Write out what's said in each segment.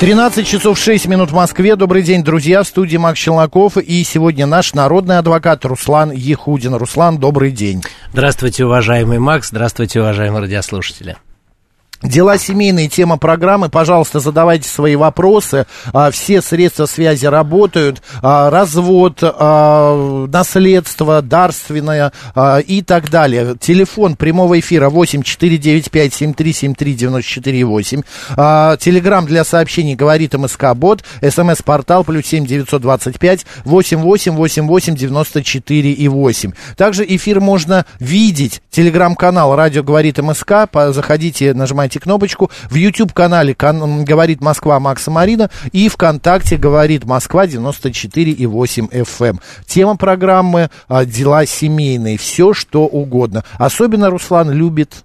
13 часов 6 минут в Москве. Добрый день, друзья. В студии Макс Челноков. И сегодня наш народный адвокат Руслан Ехудин. Руслан, добрый день. Здравствуйте, уважаемый Макс. Здравствуйте, уважаемые радиослушатели. Дела семейные, тема программы. Пожалуйста, задавайте свои вопросы. А, все средства связи работают. А, развод, а, наследство, дарственное и так далее. Телефон прямого эфира 8 495 7373 94 8. Телеграмм для сообщений говорит МСК Бот. СМС-портал плюс 7 925 88 88 94 и 8. Также эфир можно видеть. Телеграм-канал Радио говорит МСК. Заходите, нажимайте нажимайте кнопочку. В YouTube-канале кан- «Говорит Москва» Макса Марина и ВКонтакте «Говорит Москва» 94,8 FM. Эм. Тема программы а, «Дела семейные». Все, что угодно. Особенно Руслан любит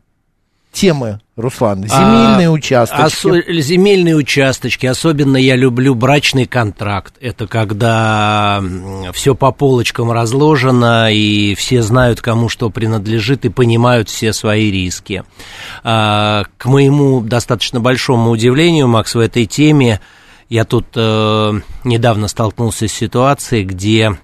темы, Руслан? Земельные а, участочки. Осо- земельные участочки. Особенно я люблю брачный контракт. Это когда все по полочкам разложено, и все знают, кому что принадлежит, и понимают все свои риски. А, к моему достаточно большому удивлению, Макс, в этой теме я тут э, недавно столкнулся с ситуацией, где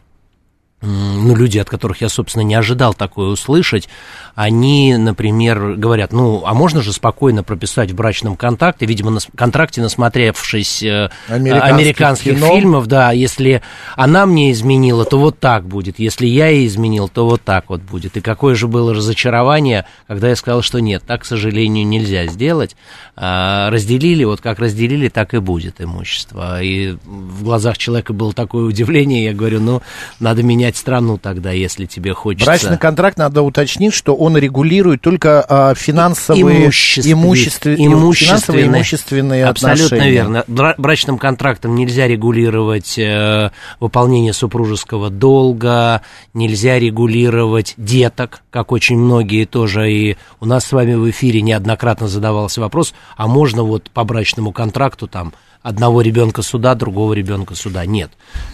ну, люди, от которых я, собственно, не ожидал такое услышать, они, например, говорят, ну, а можно же спокойно прописать в брачном контракте, видимо, на контракте, насмотревшись э, американских, американских фильмов, да, если она мне изменила, то вот так будет, если я ей изменил, то вот так вот будет. И какое же было разочарование, когда я сказал, что нет, так, к сожалению, нельзя сделать. А, разделили, вот как разделили, так и будет имущество. И в глазах человека было такое удивление, я говорю, ну, надо менять страну тогда, если тебе хочется. Брачный контракт надо уточнить, что он регулирует только а, финансовые, имущественные, имуществе, имущественные, имущественные Абсолютно отношения. верно. Брачным контрактом нельзя регулировать э, выполнение супружеского долга, нельзя регулировать деток, как очень многие тоже. И у нас с вами в эфире неоднократно задавался вопрос, а можно вот по брачному контракту там одного ребенка суда, другого ребенка суда. Нет.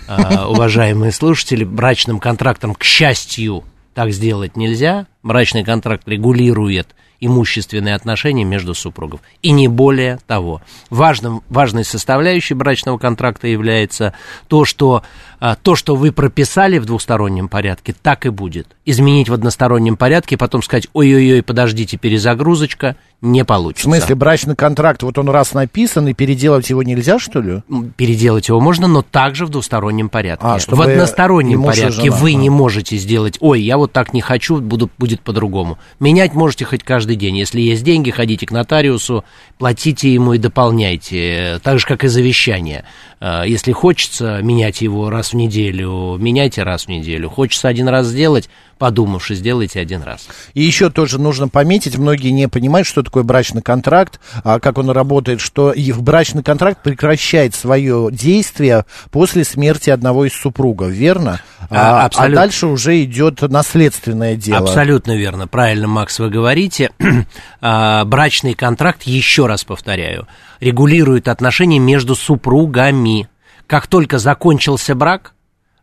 А, уважаемые слушатели, брачным контрактом, к счастью, так сделать нельзя. Брачный контракт регулирует имущественные отношения между супругов. И не более того. Важным, важной составляющей брачного контракта является то, что а, то, что вы прописали в двустороннем порядке, так и будет. Изменить в одностороннем порядке, потом сказать, ой-ой-ой, подождите, перезагрузочка, не получится. В смысле, брачный контракт, вот он раз написан, и переделать его нельзя, что ли? Переделать его можно, но также в двустороннем порядке. А, в одностороннем порядке вы а. не можете сделать, ой, я вот так не хочу, буду, будет по-другому. Менять можете хоть каждый день. Если есть деньги, ходите к нотариусу, платите ему и дополняйте. Так же, как и завещание. А, если хочется менять его раз в неделю, меняйте раз в неделю. Хочется один раз сделать, подумавши, сделайте один раз. И еще тоже нужно пометить, многие не понимают, что такое брачный контракт, а как он работает, что и брачный контракт прекращает свое действие после смерти одного из супругов, верно? А, а, а дальше уже идет наследственное дело. Абсолютно верно, правильно, Макс, вы говорите. а, брачный контракт, еще раз повторяю, регулирует отношения между супругами. Как только закончился брак,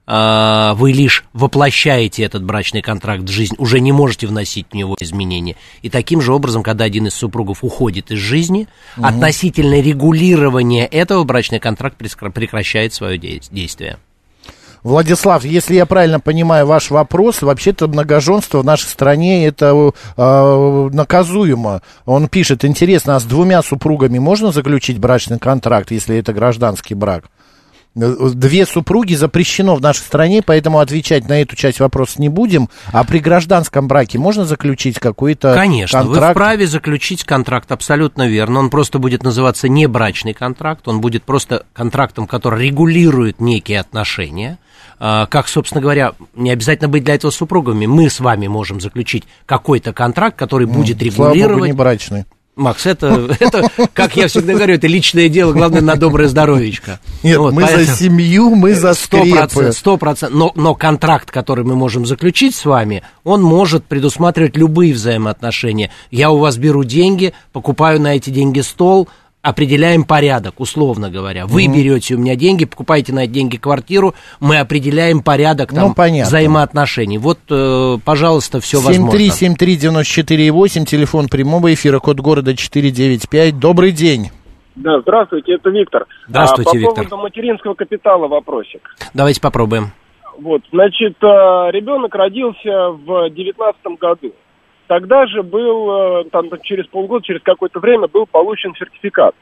вы лишь воплощаете этот брачный контракт в жизнь, уже не можете вносить в него изменения. И таким же образом, когда один из супругов уходит из жизни, угу. относительно регулирования этого брачный контракт прекращает свое действие. Владислав, если я правильно понимаю ваш вопрос, вообще-то многоженство в нашей стране это э, наказуемо. Он пишет, интересно, а с двумя супругами можно заключить брачный контракт, если это гражданский брак? Две супруги запрещено в нашей стране, поэтому отвечать на эту часть вопроса не будем. А при гражданском браке можно заключить какой-то Конечно, контракт? вы вправе заключить контракт, абсолютно верно. Он просто будет называться не брачный контракт, он будет просто контрактом, который регулирует некие отношения. А, как, собственно говоря, не обязательно быть для этого супругами. Мы с вами можем заключить какой-то контракт, который будет регулировать... Слава Богу, не брачный Макс, это, это, как я всегда говорю, это личное дело, главное на доброе здоровечко. Нет, вот, мы поэтому... за семью, мы за скрепы. Сто процентов. Но, но контракт, который мы можем заключить с вами, он может предусматривать любые взаимоотношения. Я у вас беру деньги, покупаю на эти деньги стол, определяем порядок, условно говоря. Вы mm берете у меня деньги, покупаете на эти деньги квартиру, мы определяем порядок там, ну, понятно. взаимоотношений. Вот, э, пожалуйста, все возможно. 7373948, телефон прямого эфира, код города 495. Добрый день. Да, здравствуйте, это Виктор. Здравствуйте, а, по Виктор. По поводу материнского капитала вопросик. Давайте попробуем. Вот, значит, э, ребенок родился в девятнадцатом году. Тогда же был, э, там, через полгода, через какое-то время был получен сертификат.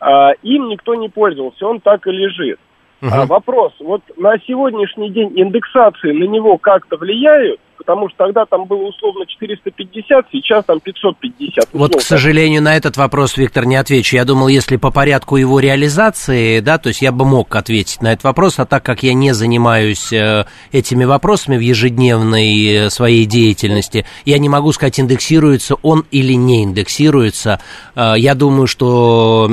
А, им никто не пользовался, он так и лежит. Угу. А, вопрос, вот на сегодняшний день индексации на него как-то влияют? Потому что тогда там было условно 450, сейчас там 550. Условно. Вот, к сожалению, на этот вопрос, Виктор, не отвечу. Я думал, если по порядку его реализации, да, то есть я бы мог ответить на этот вопрос, а так как я не занимаюсь э, этими вопросами в ежедневной э, своей деятельности, я не могу сказать, индексируется он или не индексируется. Э, я думаю, что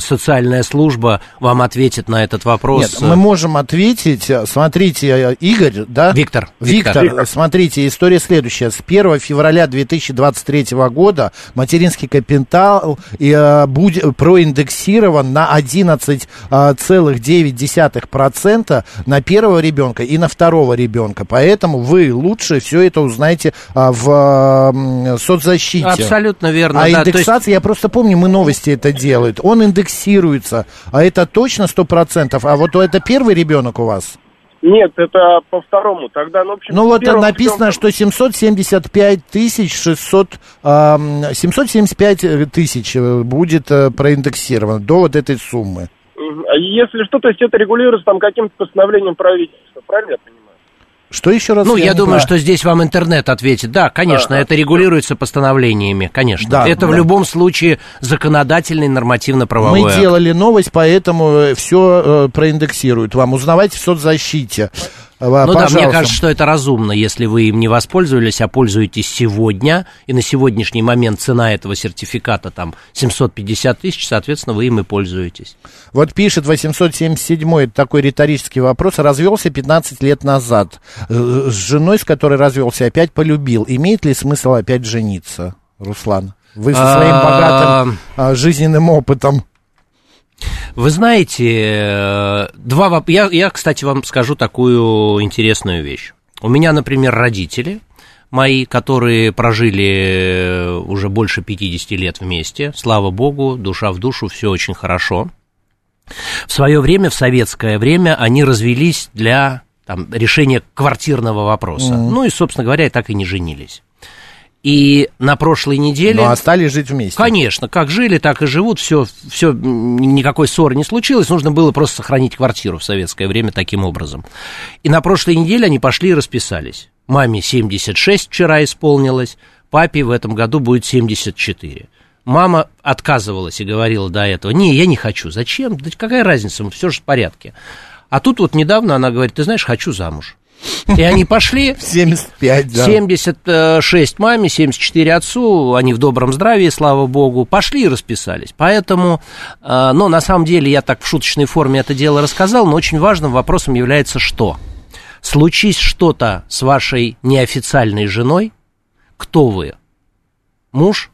социальная служба вам ответит на этот вопрос. Нет, мы можем ответить. Смотрите, Игорь, да? Виктор. Виктор, Виктор. смотрите смотрите, история следующая. С 1 февраля 2023 года материнский капитал э, будет проиндексирован на 11,9% а, на первого ребенка и на второго ребенка. Поэтому вы лучше все это узнаете а, в э, соцзащите. Абсолютно верно. А да, индексация, есть... я просто помню, мы новости это делают. Он индексируется, а это точно 100%. А вот это первый ребенок у вас? Нет, это по второму. Тогда, ну, в общем, ну вот написано, что 775 тысяч 600, э, 775 тысяч э, будет э, проиндексировано до вот этой суммы. Если что, то есть это регулируется там каким-то постановлением правительства, правильно я понимаю? Что еще раз? Ну, я, я думаю, про... что здесь вам интернет ответит. Да, конечно, а, это регулируется постановлениями, конечно. Да, это да. в любом случае законодательный нормативно-правовой Мы акт. делали новость, поэтому э, все э, проиндексируют вам. Узнавайте в соцзащите. Ну Пожалуйста. да, мне кажется, что это разумно, если вы им не воспользовались, а пользуетесь сегодня, и на сегодняшний момент цена этого сертификата там 750 тысяч, соответственно, вы им и пользуетесь. Вот пишет 877 это такой риторический вопрос, развелся 15 лет назад, э, с женой, с которой развелся, опять полюбил. Имеет ли смысл опять жениться, Руслан? Вы со своим а, богатым а, жизненным опытом. Вы знаете, э, два я, я, кстати, вам скажу такую интересную вещь. У меня, например, родители мои, которые прожили э, уже больше 50 лет вместе, слава богу, душа в душу, все очень хорошо. В свое время, в советское время, они развелись для там, решения квартирного вопроса. Mm. Ну и, собственно говоря, так и не женились. И на прошлой неделе... Ну, остались жить вместе. Конечно, как жили, так и живут, все, все, никакой ссоры не случилось, нужно было просто сохранить квартиру в советское время таким образом. И на прошлой неделе они пошли и расписались. Маме 76 вчера исполнилось, папе в этом году будет 74. Мама отказывалась и говорила до этого, не, я не хочу, зачем, да какая разница, все же в порядке. А тут вот недавно она говорит, ты знаешь, хочу замуж. И они пошли. 75, да. 76 маме, 74 отцу, они в добром здравии, слава богу, пошли и расписались. Поэтому, э, но на самом деле я так в шуточной форме это дело рассказал, но очень важным вопросом является что? Случись что-то с вашей неофициальной женой, кто вы? Муж?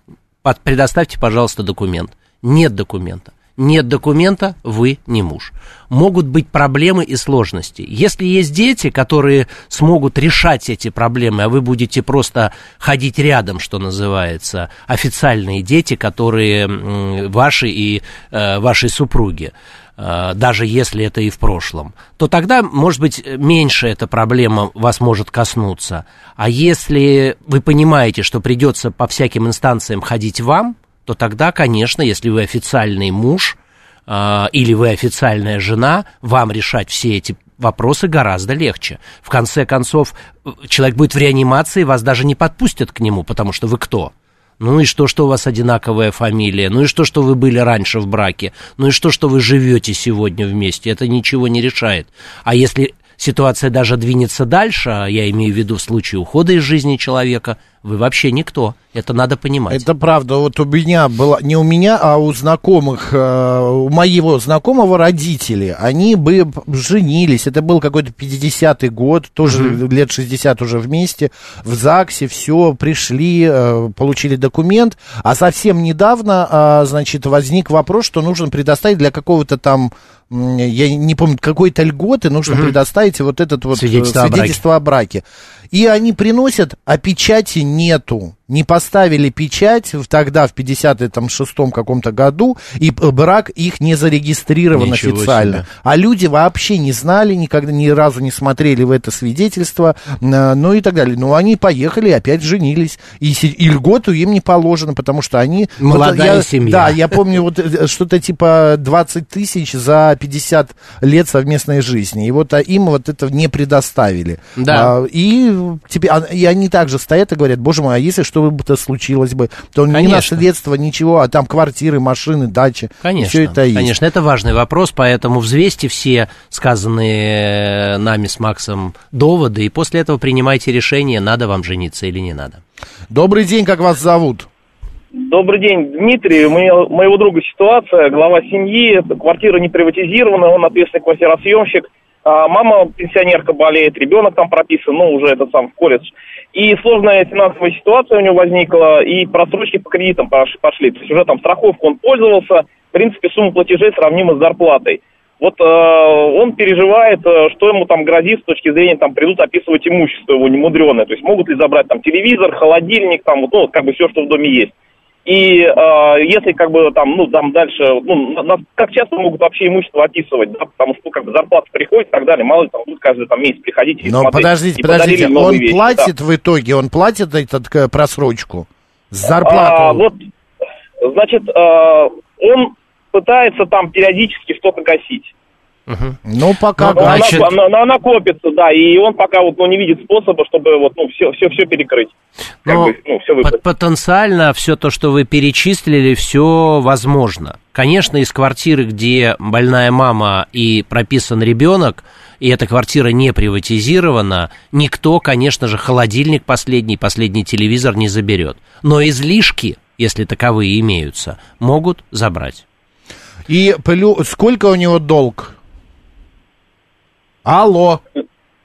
Предоставьте, пожалуйста, документ. Нет документа нет документа, вы не муж. Могут быть проблемы и сложности. Если есть дети, которые смогут решать эти проблемы, а вы будете просто ходить рядом, что называется, официальные дети, которые ваши и э, вашей супруги, э, даже если это и в прошлом, то тогда, может быть, меньше эта проблема вас может коснуться. А если вы понимаете, что придется по всяким инстанциям ходить вам, то тогда, конечно, если вы официальный муж э, или вы официальная жена, вам решать все эти вопросы гораздо легче. В конце концов, человек будет в реанимации, вас даже не подпустят к нему, потому что вы кто? Ну и что, что у вас одинаковая фамилия? Ну и что, что вы были раньше в браке? Ну и что, что вы живете сегодня вместе? Это ничего не решает. А если ситуация даже двинется дальше, а я имею в виду в случае ухода из жизни человека, вы вообще никто. Это надо понимать. Это правда. Вот у меня было, не у меня, а у знакомых, э, у моего знакомого родители, они бы женились. Это был какой-то 50-й год, тоже mm-hmm. лет 60 уже вместе, в ЗАГСе, все, пришли, э, получили документ. А совсем недавно, а, значит, возник вопрос, что нужно предоставить для какого-то там я не помню, какой-то льготы нужно угу. предоставить вот этот вот свидетельство, свидетельство о, браке. о браке. И они приносят, а печати нету не поставили печать тогда, в 56-м каком-то году, и брак их не зарегистрирован Ничего официально. Себе. А люди вообще не знали, никогда ни разу не смотрели в это свидетельство, э, ну и так далее. Но они поехали и опять женились. И, и льготу им не положено, потому что они... Молодая вот, я, семья. Да, я помню вот э, что-то типа 20 тысяч за 50 лет совместной жизни. И вот а им вот это не предоставили. Да. А, и, теперь, а, и они также стоят и говорят, боже мой, а если что бы-то случилось бы, то конечно. не наследство, ничего, а там квартиры, машины, дачи. Конечно, все это есть. конечно, это важный вопрос, поэтому взвесьте все сказанные нами с Максом доводы, и после этого принимайте решение, надо вам жениться или не надо. Добрый день, как вас зовут? Добрый день, Дмитрий. У меня, моего друга ситуация, глава семьи, квартира не приватизирована, он ответственный квартиросъемщик. А мама пенсионерка болеет, ребенок там прописан, ну, уже этот сам в колледж. И сложная финансовая ситуация у него возникла, и просрочки по кредитам пошли. То есть уже там страховку он пользовался, в принципе, сумма платежей сравнима с зарплатой. Вот э, он переживает, э, что ему там грозит с точки зрения, там, придут описывать имущество его немудреное. То есть могут ли забрать там телевизор, холодильник, там, вот, ну, как бы все, что в доме есть. И э, если как бы там, ну, там дальше, ну, на, как часто могут вообще имущество описывать, да, потому что, ну, как бы зарплата приходит и так далее, мало ли там будут каждый там месяц приходить и Но смотреть. подождите, и подождите, он вещи, платит да. в итоге, он платит этот просрочку с зарплату? А, вот, значит, э, он пытается там периодически что-то гасить. Угу. Ну, пока, но, значит... она, она, она копится, да, и он пока вот, ну, не видит способа, чтобы вот, ну, все, все, все перекрыть. Но бы, ну, все потенциально все то, что вы перечислили, все возможно. Конечно, из квартиры, где больная мама и прописан ребенок, и эта квартира не приватизирована, никто, конечно же, холодильник последний, последний телевизор не заберет. Но излишки, если таковые имеются, могут забрать. И сколько у него долг? Алло.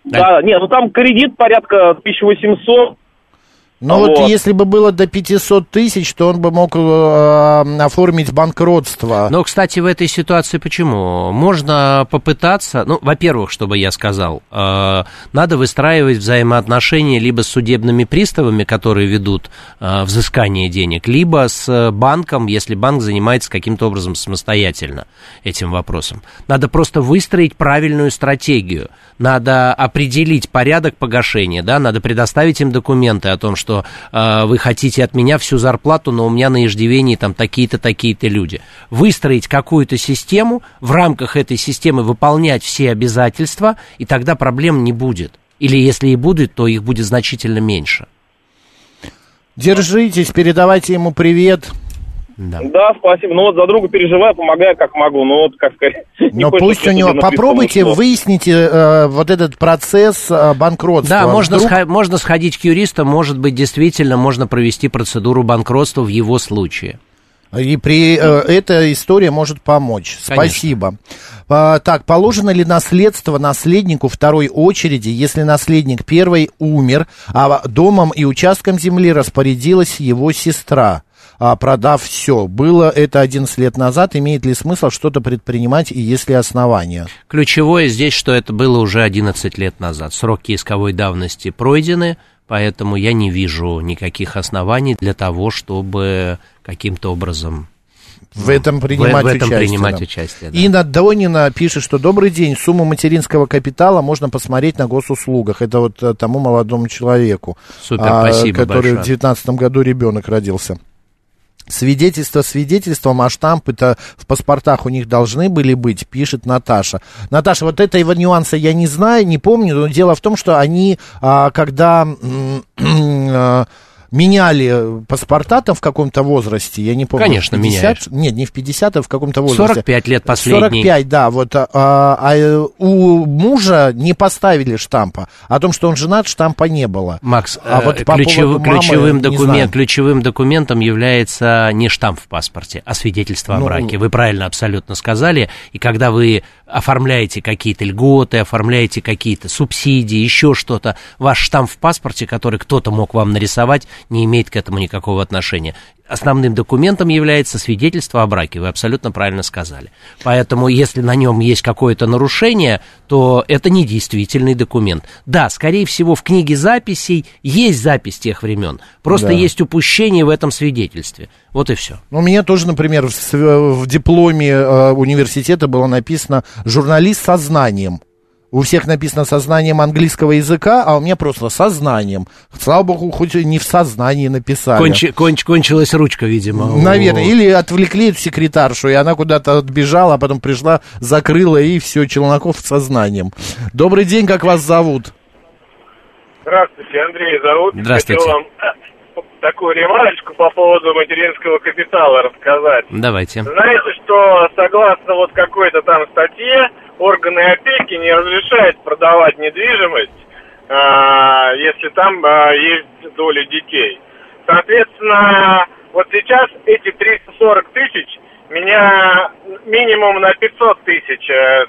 Да, нет, ну там кредит порядка 1800, но вот. вот если бы было до 500 тысяч, то он бы мог э, оформить банкротство. Но, кстати, в этой ситуации почему? Можно попытаться, ну, во-первых, чтобы я сказал, э, надо выстраивать взаимоотношения либо с судебными приставами, которые ведут э, взыскание денег, либо с банком, если банк занимается каким-то образом самостоятельно этим вопросом. Надо просто выстроить правильную стратегию, надо определить порядок погашения, да, надо предоставить им документы о том, что что э, вы хотите от меня всю зарплату, но у меня на иждивении там такие-то, такие-то люди. Выстроить какую-то систему, в рамках этой системы выполнять все обязательства, и тогда проблем не будет. Или если и будет, то их будет значительно меньше. Держитесь, передавайте ему привет. Да. да, спасибо. Ну вот за друга переживаю, помогаю как могу. Ну вот как сказать. Но пусть у него попробуйте что... выясните э, вот этот процесс э, банкротства. Да, можно, Вдруг... сх... можно сходить к юристу, может быть, действительно можно провести процедуру банкротства в его случае. И при э, эта история может помочь. Конечно. Спасибо. А, так, положено ли наследство наследнику второй очереди, если наследник первой умер, а домом и участком земли распорядилась его сестра? А, продав все. Было это 11 лет назад, имеет ли смысл что-то предпринимать и есть ли основания? Ключевое здесь, что это было уже 11 лет назад. Сроки исковой давности пройдены, поэтому я не вижу никаких оснований для того, чтобы каким-то образом в этом принимать в, в этом участие. Принимать да. участие да. Инна Донина пишет, что добрый день, сумму материнского капитала можно посмотреть на госуслугах. Это вот э, тому молодому человеку, Супер, а, который большое. в 2019 году ребенок родился. Свидетельство свидетельством, а штампы-то в паспортах у них должны были быть, пишет Наташа. Наташа, вот этого нюанса я не знаю, не помню, но дело в том, что они, а, когда а, меняли паспорта там в каком-то возрасте, я не помню. Конечно, в 50, меняешь. Нет, не в 50, а в каком-то возрасте. 45 лет последний. 45, да, вот. А, а у мужа не поставили штампа. О том, что он женат, штампа не было. Макс, а э, вот по ключев- мамы, ключевым, документ, ключевым документом является не штамп в паспорте, а свидетельство о Ну, браке. Вы правильно абсолютно сказали. И когда вы оформляете какие-то льготы, оформляете какие-то субсидии, еще что-то, ваш штамп в паспорте, который кто-то мог вам нарисовать, не имеет к этому никакого отношения. Основным документом является свидетельство о браке, вы абсолютно правильно сказали. Поэтому, если на нем есть какое-то нарушение, то это недействительный документ. Да, скорее всего, в книге записей есть запись тех времен, просто Да. есть упущение в этом свидетельстве. Вот и все. Ну, У меня тоже, например, в, в дипломе э, университета было написано «журналист со знанием». У всех написано со знанием английского языка, а у меня просто со знанием. Слава богу, хоть и не в сознании написали. Кончи- конч- кончилась ручка, видимо. Наверное. Или отвлекли эту секретаршу, и она куда-то отбежала, а потом пришла, закрыла, и все, Челноков с сознанием. Добрый день, как вас зовут? Здравствуйте, Андрей зовут. Здравствуйте. Хотел вам э, такую ремарочку по поводу материнского капитала рассказать. Давайте. Знаете, что согласно вот какой-то там статье, органы опеки не разрешают продавать недвижимость, а, если там а, есть доля детей. Соответственно, вот сейчас эти 340 тысяч меня минимум на 500 тысяч э,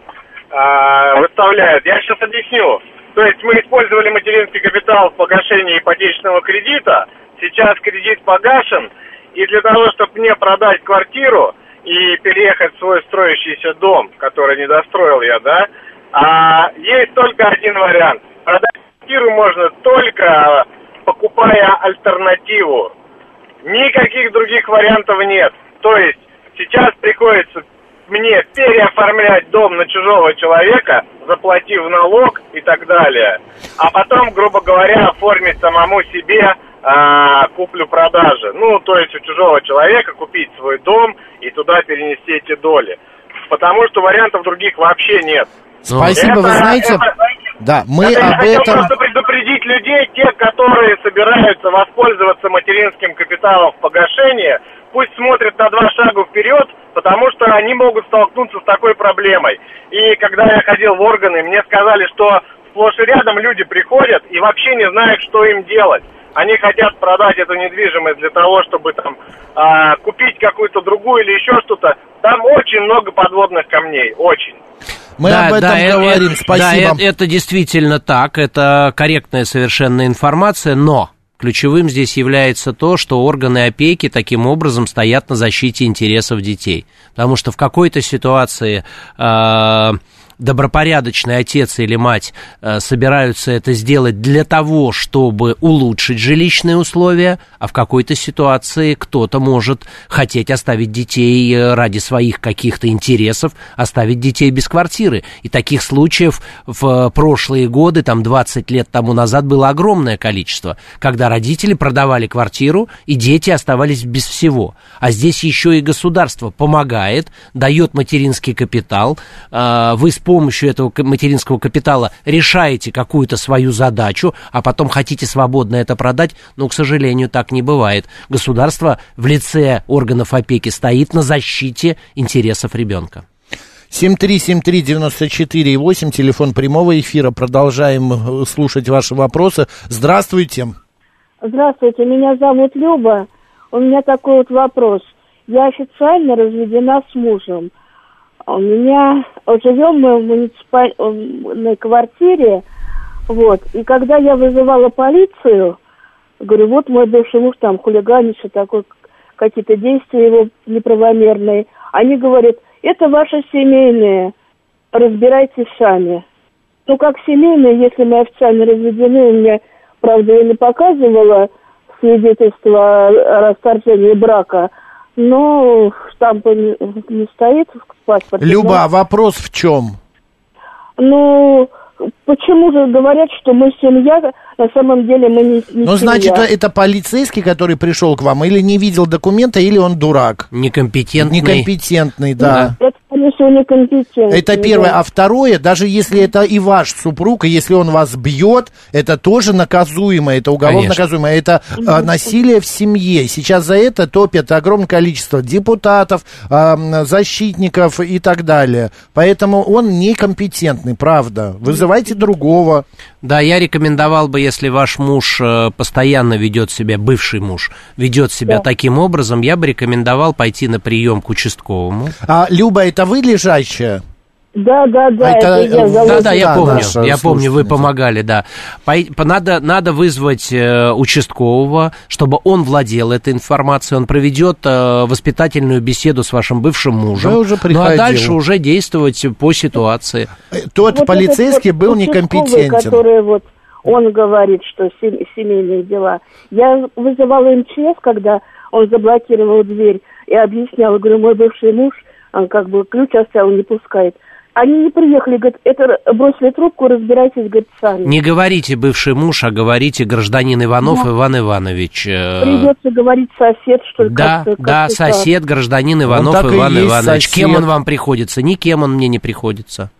а, выставляют. Я сейчас объясню. То есть мы использовали материнский капитал в погашении ипотечного кредита. Сейчас кредит погашен. И для того, чтобы мне продать квартиру и переехать в свой строящийся дом, который не достроил я, да, а, есть только один вариант. Продать квартиру можно только покупая альтернативу. Никаких других вариантов нет. То есть сейчас приходится мне переоформлять дом на чужого человека, заплатив налог и так далее. А потом, грубо говоря, оформить самому себе а, куплю-продажи. Ну, то есть у чужого человека купить свой дом и туда перенести эти доли. Потому что вариантов других вообще нет. Спасибо, вы Это- знаете... это- Да, мы это я об хотел этом... просто предупредить людей, тех, которые собираются воспользоваться материнским капиталом в погашение, пусть смотрят на два шага вперед, потому что они могут столкнуться с такой проблемой. И когда я ходил в органы, мне сказали, что сплошь и рядом люди приходят и вообще не знают, что им делать. Они хотят продать эту недвижимость для того, чтобы там а, купить какую-то другую или еще что-то. Там очень много подводных камней, очень. Мы об этом э- говорим, э- спасибо. Да, э- это действительно так, это корректная совершенно информация, но ключевым здесь является то, что органы опеки таким образом стоят на защите интересов детей. Потому что в какой-то ситуации э, добропорядочный отец или мать э, собираются это сделать для того, чтобы улучшить жилищные условия, а в какой-то ситуации кто-то может хотеть оставить детей э, ради своих каких-то интересов, оставить детей без квартиры. И таких случаев в э, прошлые годы, там 20 лет тому назад, было огромное количество, когда родители продавали квартиру, и дети оставались без всего. А здесь еще и государство помогает, дает материнский капитал, вы помощью этого материнского капитала решаете какую-то свою задачу, а потом хотите свободно это продать, но, к сожалению, так не бывает. Государство в лице органов опеки стоит на защите интересов ребенка. 7373948, телефон прямого эфира. Продолжаем э, слушать ваши вопросы. Здравствуйте. Здравствуйте, меня зовут Люба. У меня такой вот вопрос. Я официально разведена с мужем. У меня живем мы в муниципальной квартире, вот. И когда я вызывала полицию, говорю, вот мой бывший муж там хулиганится, такой какие-то действия его неправомерные. Они говорят, это ваше семейное, разбирайтесь сами. Ну, как семейное, если мы официально разведены, у меня, правда, я не показывала свидетельство о расторжении брака, но штампа не, не стоит в паспорте. Люба, а вопрос в чем? Ну, почему же говорят, что мы семья, на самом деле мы не, не Ну, значит, это полицейский, который пришел к вам, или не видел документа, или он дурак. Некомпетентный. Некомпетентный, да. Это Они все некомпетентны. Это первое. да. А второе, даже если это и ваш супруг, и если он вас бьет, это тоже наказуемо, это уголовно Конечно. наказуемо. Это а, насилие в семье. Сейчас за это топят огромное количество депутатов, защитников и так далее. Поэтому он некомпетентный, правда. Вызывайте другого. Да, я рекомендовал бы, если ваш муж э, постоянно ведет себя, бывший муж, ведет себя Да. таким образом, я бы рекомендовал пойти на прием к участковому. А, Люба, это вы лежащая? Да, да, да, А это, это, я э. Да, да, я помню, наша я помню, вы помогали, да. Пой- по- надо, надо вызвать э, участкового, чтобы он владел этой информацией, он проведет э, воспитательную беседу с вашим бывшим мужем. Я уже ну а приходил. дальше уже действовать по ситуации. Тот Вот полицейский этот был участковый, некомпетентен. Который вот, он говорит, что сем- семейные дела. Я вызывала МЧС, когда он заблокировал дверь и объясняла, говорю, мой бывший муж, он как бы ключ оставил, не пускает. Они не приехали, говорят, это бросили трубку, разбирайтесь, говорит, сами. Не говорите бывший муж, а говорите гражданин Иванов Иван Иванович. э, Придется говорить сосед, что ли, Да, как-то- да, как-то так. сосед, гражданин Иванов так и Иван есть Иванович. Кем сосед. он вам приходится? Никем он мне не приходится.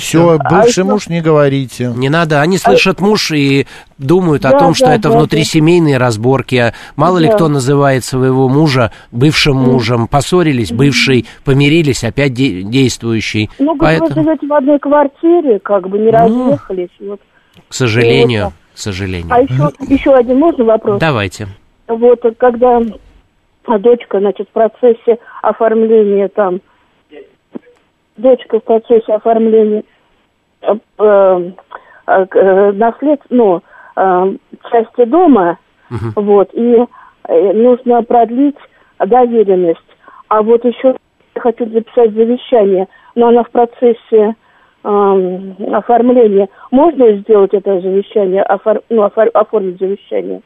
Все, А бывший если- муж, не говорите. Не надо, они слышат муж и думают о Да, том, что да, это да, внутрисемейные разборки. А Мало ли Да. кто называет своего мужа бывшим мужем. Поссорились, бывший, помирились, опять де- действующий. Ну, говорит, вы Поэтому, живете в одной квартире, как бы не Ну, разъехались. Вот. к сожалению, вот к сожалению. А еще, еще один можно вопрос? Давайте. Вот когда а, дочка, значит, в процессе оформления там, дочка в процессе оформления э, э, э, наслед, ну, э, части дома, Мгм. вот, и нужно продлить доверенность. А вот еще хочу записать завещание, но она в процессе эм, оформления. Можно сделать это завещание, офор- ну, офор- оформить завещание?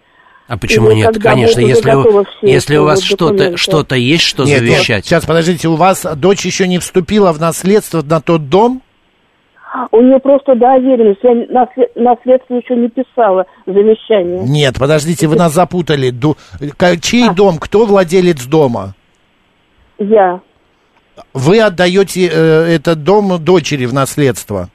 А почему нет? Конечно, если, у- если у вас что-то что есть, что Нет, нет, завещать. сейчас, подождите, у вас дочь еще не вступила в наследство на тот дом? У нее просто доверенность. Я наслед- наследство еще не писала завещание. Нет, подождите, вы нас запутали. Ду- ка- А. Чей дом? Кто владелец дома? Я. Вы отдаете э, этот дом дочери в наследство?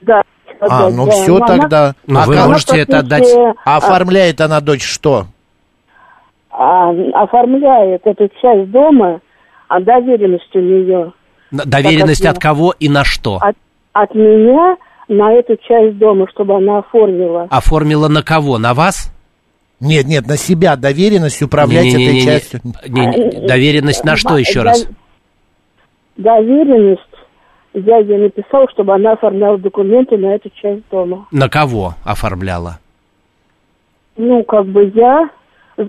Да. А, ну да. все Но она- тогда. Ну, а вы можете это отдать. а оформляет она дочь что? а, оформляет эту часть дома, а доверенность у нее Доверенность я- от кого и на что? от, от меня на эту часть дома, чтобы она оформила. Оформила на кого? На вас? Нет, нет, на себя доверенность управлять этой Не-не-не-не. частью. Не, не, доверенность на что Да- еще раз? Доверенность я ей написал, чтобы она оформляла документы на эту часть дома. На кого оформляла? Ну, как бы я...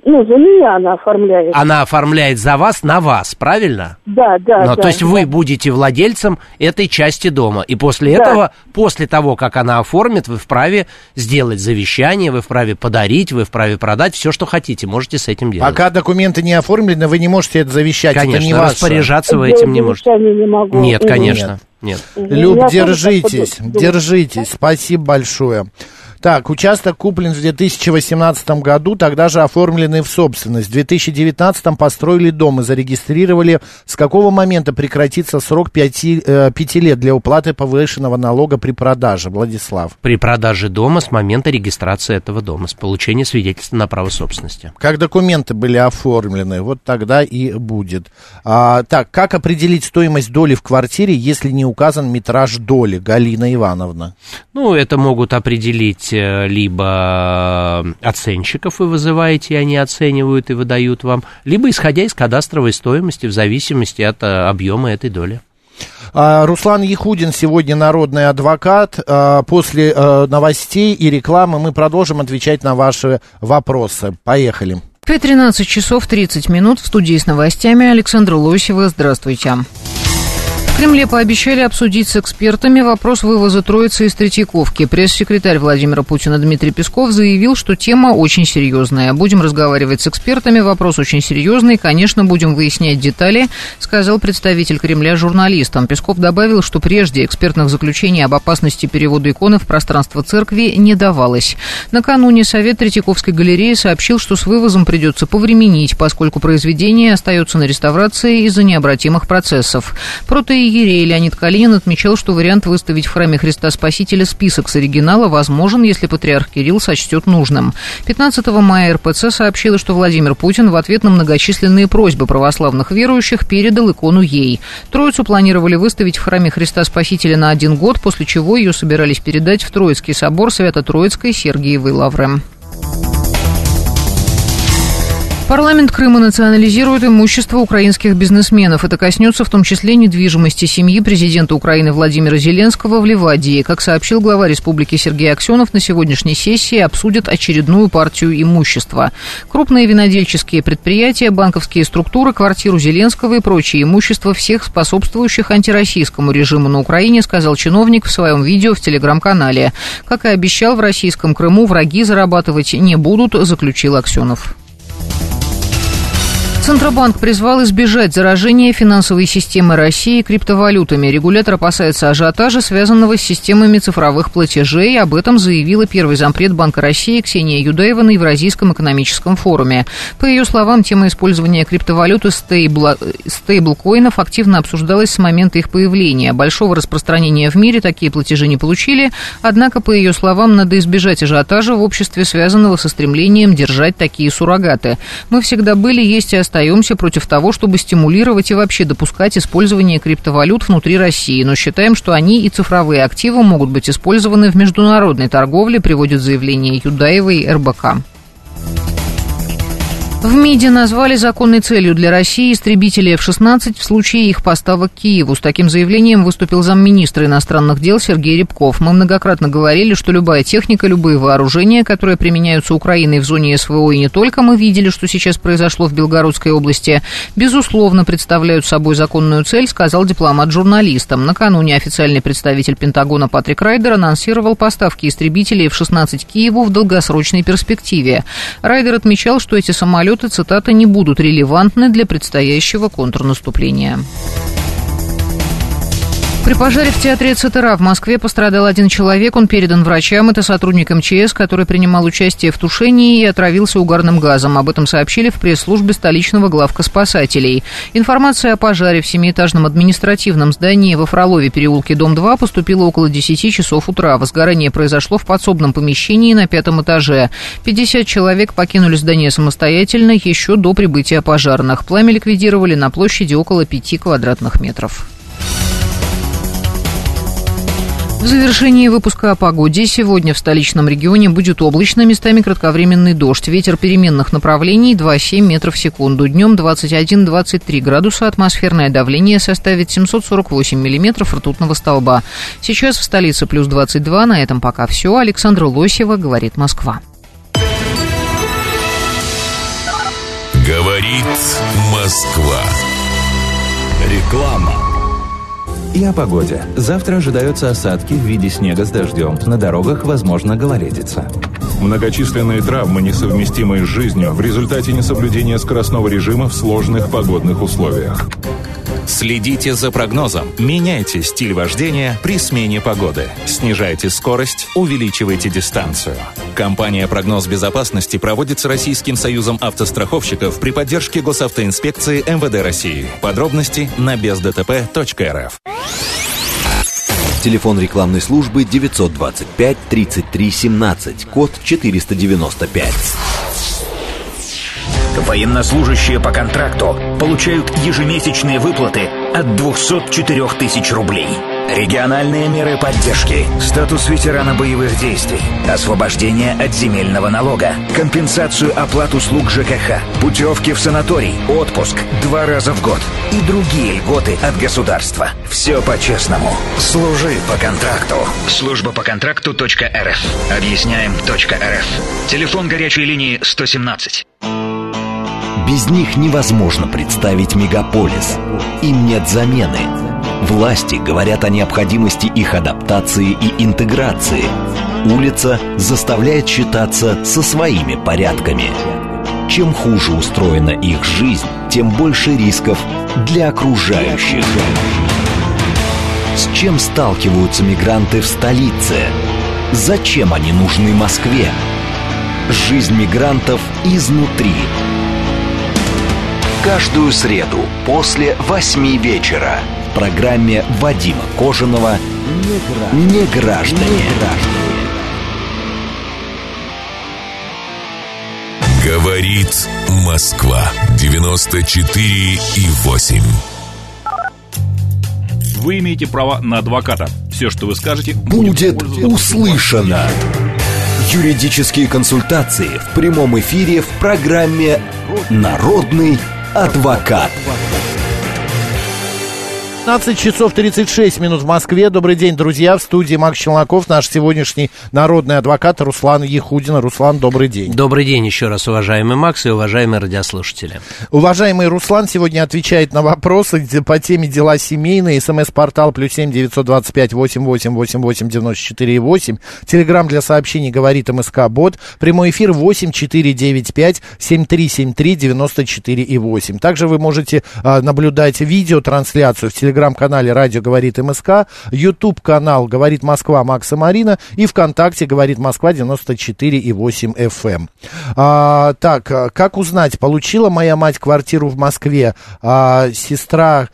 Ну, за меня она оформляет. Она оформляет за вас на вас, правильно? Да, да, Ну, да. то есть вы будете владельцем этой части дома. И после Да. этого, после того, как она оформит, вы вправе сделать завещание, вы вправе подарить, вы вправе продать все, что хотите. Можете с этим делать. Пока документы не оформлены, вы не можете это завещать. это не Конечно, ваше. распоряжаться вы этим не можете. завещание не могу. Нет, конечно. Нет. Мгм. Люб, держитесь, держитесь. Спасибо большое. Так, участок куплен в 2018 году, тогда же оформленный в собственность. В 2019 построили дом и зарегистрировали. С какого момента прекратится срок 5, лет для уплаты повышенного налога при продаже? Владислав. При продаже дома с момента регистрации этого дома, с получения свидетельства на право собственности. Как документы были оформлены, вот тогда и будет. А, так, как определить стоимость доли в квартире, если не указан метраж доли? Галина Ивановна. Ну, это могут определить э, либо оценщиков вы вызываете, и они оценивают и выдают вам, либо исходя из кадастровой стоимости в зависимости от э, объема этой доли. А, Руслан Яхудин сегодня народный адвокат. А, После э, новостей и рекламы мы продолжим отвечать на ваши вопросы. Поехали. 5.13 часов 30 минут в студии с новостями Александра Лосева. Здравствуйте. Кремле пообещали обсудить с экспертами вопрос вывоза Троицы из Третьяковки. Пресс-секретарь Владимира Путина Дмитрий Песков заявил, что тема очень серьезная. Будем разговаривать с экспертами, вопрос очень серьезный, конечно, будем выяснять детали, сказал представитель Кремля журналистам. Песков добавил, что прежде экспертных заключений об опасности перевода иконы в пространство церкви не давалось. Накануне Совет Третьяковской галереи сообщил, что с вывозом придется повременить, поскольку произведение остается на реставрации из-за необратимых процессов. Протеи архиерей Леонид Калинин отмечал, что вариант выставить в храме Христа Спасителя список с оригинала возможен, если патриарх Кирилл сочтет нужным. 15 мая РПЦ сообщила, что Владимир Путин в ответ на многочисленные просьбы православных верующих передал икону ей. Троицу планировали выставить в храме Христа Спасителя на один год, после чего ее собирались передать в Троицкий собор Свято-Троицкой Сергиевой Лавры. Парламент Крыма национализирует имущество украинских бизнесменов. Это коснется в том числе недвижимости семьи президента Украины Владимира Зеленского в Ливадии. Как сообщил глава республики Сергей Аксенов, на сегодняшней сессии обсудят очередную партию имущества. Крупные винодельческие предприятия, банковские структуры, квартиру Зеленского и прочее имущество всех способствующих антироссийскому режиму на Украине, сказал чиновник в своем видео в телеграм-канале. Как и обещал, в российском Крыму враги зарабатывать не будут, заключил Аксенов. Центробанк призвал избежать заражения финансовой системы России криптовалютами. Регулятор опасается ажиотажа, связанного с системами цифровых платежей. Об этом заявила первый зампред Банка России Ксения Юдаева на Евразийском экономическом форуме. По ее словам, тема использования криптовалюты стейбла, стейблкоинов активно обсуждалась с момента их появления. Большого распространения в мире такие платежи не получили, однако, по ее словам, надо избежать ажиотажа в обществе, связанного со стремлением держать такие суррогаты. Мы всегда были, есть и остаемся остаемся против того, чтобы стимулировать и вообще допускать использование криптовалют внутри России, но считаем, что они и цифровые активы могут быть использованы в международной торговле, приводит заявление Юдаевой РБК. В МИДе назвали законной целью для России истребители F-16 в случае их поставок Киеву. С таким заявлением выступил замминистра иностранных дел Сергей Рябков. Мы многократно говорили, что любая техника, любые вооружения, которые применяются Украиной в зоне СВО и не только, мы видели, что сейчас произошло в Белгородской области, безусловно представляют собой законную цель, сказал дипломат журналистам. Накануне официальный представитель Пентагона Патрик Райдер анонсировал поставки истребителей F-16 Киеву в долгосрочной перспективе. Райдер отмечал, что эти самолеты самолеты, цитата, не будут релевантны для предстоящего контрнаступления. При пожаре в театре ЦТРА в Москве пострадал один человек. Он передан врачам. Это сотрудник МЧС, который принимал участие в тушении и отравился угарным газом. Об этом сообщили в пресс-службе столичного главка спасателей. Информация о пожаре в семиэтажном административном здании во Фролове переулке, дом 2, поступила около 10 часов утра. Возгорание произошло в подсобном помещении на пятом этаже. 50 человек покинули здание самостоятельно еще до прибытия пожарных. Пламя ликвидировали на площади около 5 квадратных метров. В завершении выпуска о погоде. Сегодня в столичном регионе будет облачно, местами кратковременный дождь. Ветер переменных направлений 2,7 метров в секунду. Днем 21-23 градуса. Атмосферное давление составит 748 миллиметров ртутного столба. Сейчас в столице плюс 22. На этом пока все. Александра Лосева говорит Москва. Говорит Москва. Реклама. И о погоде. Завтра ожидаются осадки в виде снега с дождем. На дорогах возможно гололедица. Многочисленные травмы, несовместимые с жизнью, в результате несоблюдения скоростного режима в сложных погодных условиях. Следите за прогнозом. Меняйте стиль вождения при смене погоды. Снижайте скорость, увеличивайте дистанцию. Компания «Прогноз безопасности» проводится Российским союзом автостраховщиков при поддержке госавтоинспекции МВД России. Подробности на бездтп.рф. Телефон рекламной службы 925 33 17, код 495. Военнослужащие по контракту получают ежемесячные выплаты от 204 тысяч рублей. Региональные меры поддержки, статус ветерана боевых действий, освобождение от земельного налога, компенсацию оплат услуг ЖКХ, путевки в санаторий, отпуск два раза в год и другие льготы от государства. Все по-честному. Служи по контракту. Служба по контракту.рф. Объясняем.рф. Телефон горячей линии 117. Без них невозможно представить мегаполис. Им нет замены. Власти говорят о необходимости их адаптации и интеграции. Улица заставляет считаться со своими порядками. Чем хуже устроена их жизнь, тем больше рисков для окружающих. С чем сталкиваются мигранты в столице? Зачем они нужны Москве? Жизнь мигрантов изнутри. Каждую среду после восьми вечера в программе Вадима Кожаного «Не граждане». Говорит Москва 94 и 8. Вы имеете право на адвоката. Все, что вы скажете, Будет услышано. Юридические консультации в прямом эфире в программе «Народный адвокат». 15 часов 36 минут в Москве. Добрый день, друзья. В студии Макс Челноков, наш сегодняшний народный адвокат Руслан Ехудин. Руслан, добрый день. Добрый день еще раз, уважаемый Макс и уважаемые радиослушатели. Уважаемый Руслан сегодня отвечает на вопросы по теме дела семейные. СМС-портал плюс семь девятьсот двадцать пять восемь восемь восемь восемь девяносто четыре восемь. Телеграмм для сообщений говорит МСК Бот. Прямой эфир восемь четыре девять пять семь три семь три девяносто четыре и восемь. Также вы можете а, наблюдать видеотрансляцию в телеграм-канале Радио говорит МСК, YouTube канал говорит Москва Макса Марина и ВКонтакте говорит Москва 94 и 8 FM. А, так, как узнать, получила моя мать квартиру в Москве, а сестра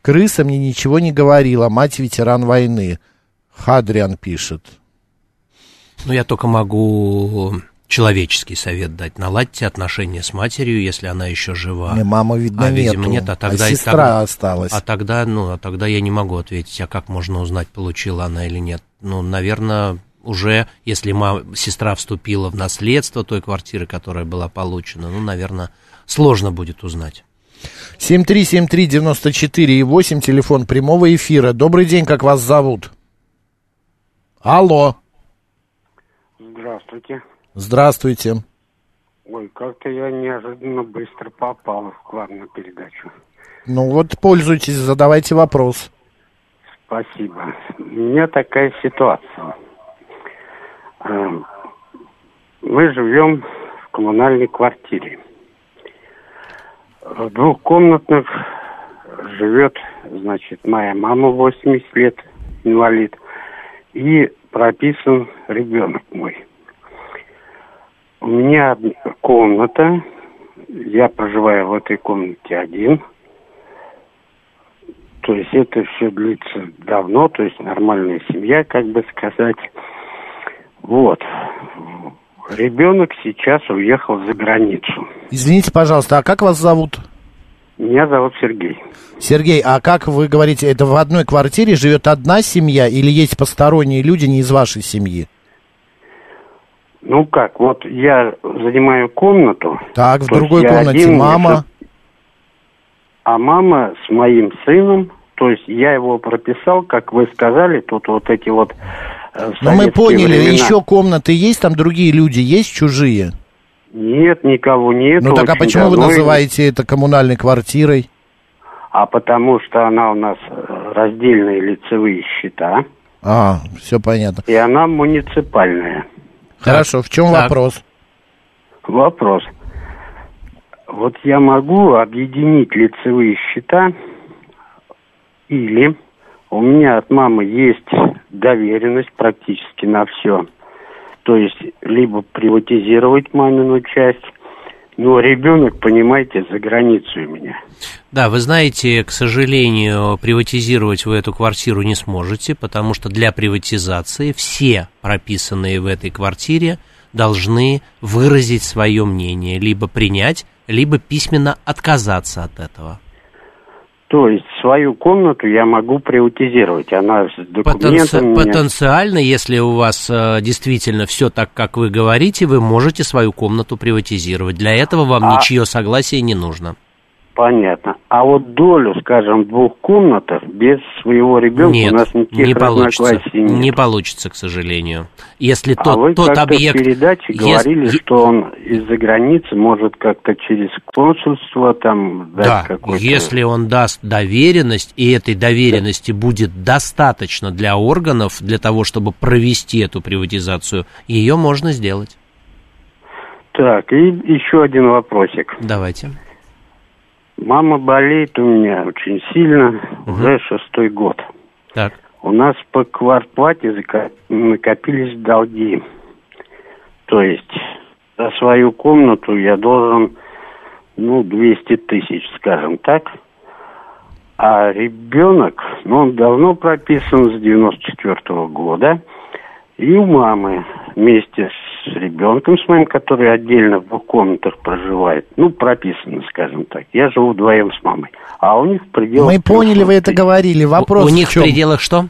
крыса мне ничего не говорила, мать ветеран войны. Хадриан пишет. Ну, я только могу человеческий совет дать. Наладьте отношения с матерью, если она еще жива. Не, мама, видно, а, видимо, нету. нет, а тогда А сестра тогда- осталась. А тогда, ну, а тогда я не могу ответить, а как можно узнать, получила она или нет. Ну, наверное, уже, если ма- сестра вступила в наследство той квартиры, которая была получена, ну, наверное, сложно будет узнать. 7373948, и 8, телефон прямого эфира. Добрый день, как вас зовут? Алло, Здравствуйте. Здравствуйте. Ой, как-то я неожиданно быстро попал к вам на передачу. Ну вот, пользуйтесь, задавайте вопрос. Спасибо. У меня такая ситуация. Эм, Мы живем в коммунальной квартире. В двухкомнатных живет, значит, моя мама 80 лет, инвалид, и прописан ребенок мой. У меня комната, я проживаю в этой комнате один. То есть это все длится давно, то есть нормальная семья, как бы сказать. Вот. Ребенок сейчас уехал за границу. Извините, пожалуйста, а как вас зовут? Меня зовут Сергей. Сергей, а как вы говорите, это в одной квартире живет одна семья или есть посторонние люди не из вашей семьи? Ну как, вот я занимаю комнату. Так, в другой комнате один, мама. А мама с моим сыном, то есть я его прописал, как вы сказали, тут вот эти вот э, Ну, мы поняли, времена. еще комнаты есть, там другие люди есть, чужие? Нет, никого нет. ну так а почему вы давно. называете это коммунальной квартирой? А потому что она у нас э, раздельные лицевые счета, А, все понятно. и она муниципальная. Хорошо, в чем Так. вопрос? Вопрос. Вот я могу объединить лицевые счета или у меня от мамы есть доверенность практически на все. То есть либо приватизировать мамину часть, но ребенок, понимаете, за границей у меня. Да, вы знаете, к сожалению, приватизировать вы эту квартиру не сможете, потому что для приватизации все прописанные в этой квартире должны выразить свое мнение, либо принять, либо письменно отказаться от этого. То есть свою комнату я могу приватизировать. Она с Потенци- документами... меня- Потенциально, если у вас э, действительно все так, как вы говорите, вы можете свою комнату приватизировать. Для этого вам А- ничье согласие не нужно. Понятно. А вот долю, скажем, двух комнатах без своего ребенка Нет, у нас никаких не получится. нет. Не получится, к сожалению. Если а тот, вы тот объект... в передаче говорили, е- что он из-за границы может как-то через консульство там дать Да, какой-то... если он даст доверенность, и этой доверенности будет достаточно для органов, для того, чтобы провести эту приватизацию, ее можно сделать. Так, и еще один вопросик. Давайте. Мама болеет у меня очень сильно, уже шестой год. Так. У нас по квартплате накопились долги. То есть за свою комнату я должен, ну, 200 тысяч, скажем так. А ребенок, ну, он давно прописан с 94 года. И у мамы вместе с ребенком, с моим, который отдельно в двух комнатах проживает, ну, прописано, скажем так. Я живу вдвоем с мамой. А у них в пределах... Мы поняли, вы это говорили. Вопрос у в них в чем? пределах что?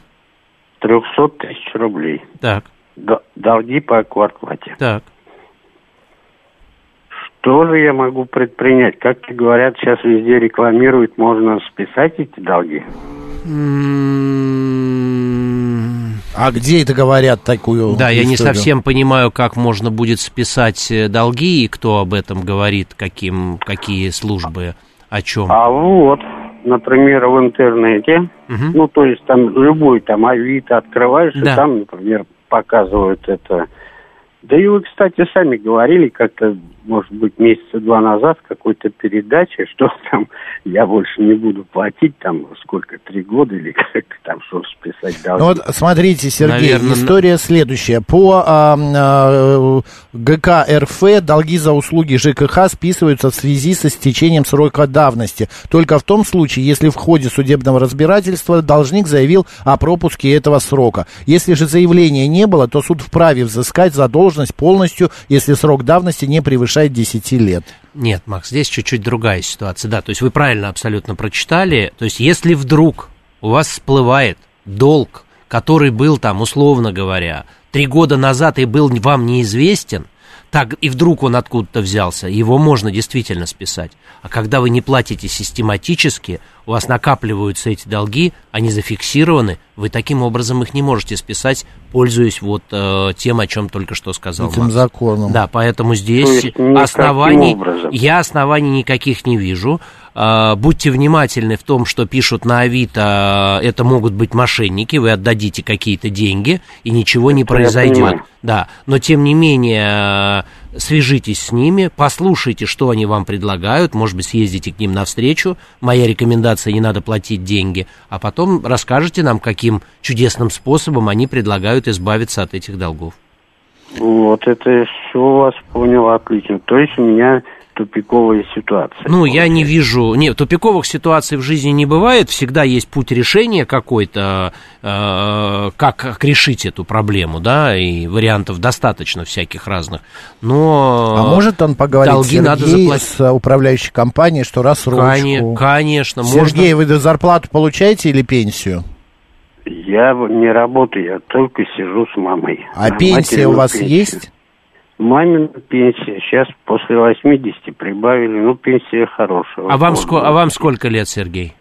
300 тысяч рублей. Так. Д- долги по квартплате. Так. Что же я могу предпринять? Как говорят, сейчас везде рекламируют, можно списать эти долги. А где это говорят такую Да, я не историю? совсем понимаю, как можно будет списать э, долги и кто об этом говорит, каким, какие службы, о чем. А вот, например, в интернете, ну, то есть там любой там Авито открываешь, Да. и там, например, показывают это. Да и вы, кстати, сами говорили как-то, может быть, месяца два назад в какой-то передаче, что там я больше не буду платить, там, сколько, три года или как там, чтобы списать долги. Ну вот смотрите, Сергей, Наверно, история следующая. По а, а, ГК РФ долги за услуги ЖКХ списываются в связи со стечением срока давности. Только в том случае, если в ходе судебного разбирательства должник заявил о пропуске этого срока. Если же заявления не было, то суд вправе взыскать задолженность полностью, если срок давности не превышает 10 лет. Нет, Макс, здесь чуть-чуть другая ситуация. Да, то есть вы правильно абсолютно прочитали. То есть если вдруг у вас всплывает долг, который был там, условно говоря, три года назад и был вам неизвестен, так и вдруг он откуда-то взялся, его можно действительно списать. А когда вы не платите систематически, у вас накапливаются эти долги, они зафиксированы, вы таким образом их не можете списать, пользуясь вот э, тем, о чем только что сказал Этим Макс. законом. Да, поэтому То здесь оснований, образом. я оснований никаких не вижу. А, Будьте внимательны в том, что пишут на Авито, это могут быть мошенники, вы отдадите какие-то деньги, и ничего не Это я произойдет. Да, но тем не менее, э, свяжитесь с ними, послушайте, что они вам предлагают, может быть, съездите к ним навстречу. Моя рекомендация, не надо платить деньги, а потом расскажете нам, каким чудесным способом они предлагают избавиться от этих долгов. Вот это все вас понял отлично. То есть у меня тупиковая ситуация. Ну, я не вижу... Нет, тупиковых ситуаций в жизни не бывает. Всегда есть путь решения какой-то, э, как, решить эту проблему, да, и вариантов достаточно всяких разных. Но... А может он поговорить долги Сергей, надо заплатить. с э, управляющей компанией, что рассрочку? Коне- конечно, Сергей, вы зарплату получаете или пенсию? Я не работаю, я только сижу с мамой. А На пенсия у вас пенсию. есть? Мамина пенсия. Сейчас после 80 прибавили. Ну, пенсия хорошая. А вам, ско- а вам сколько лет, Сергей?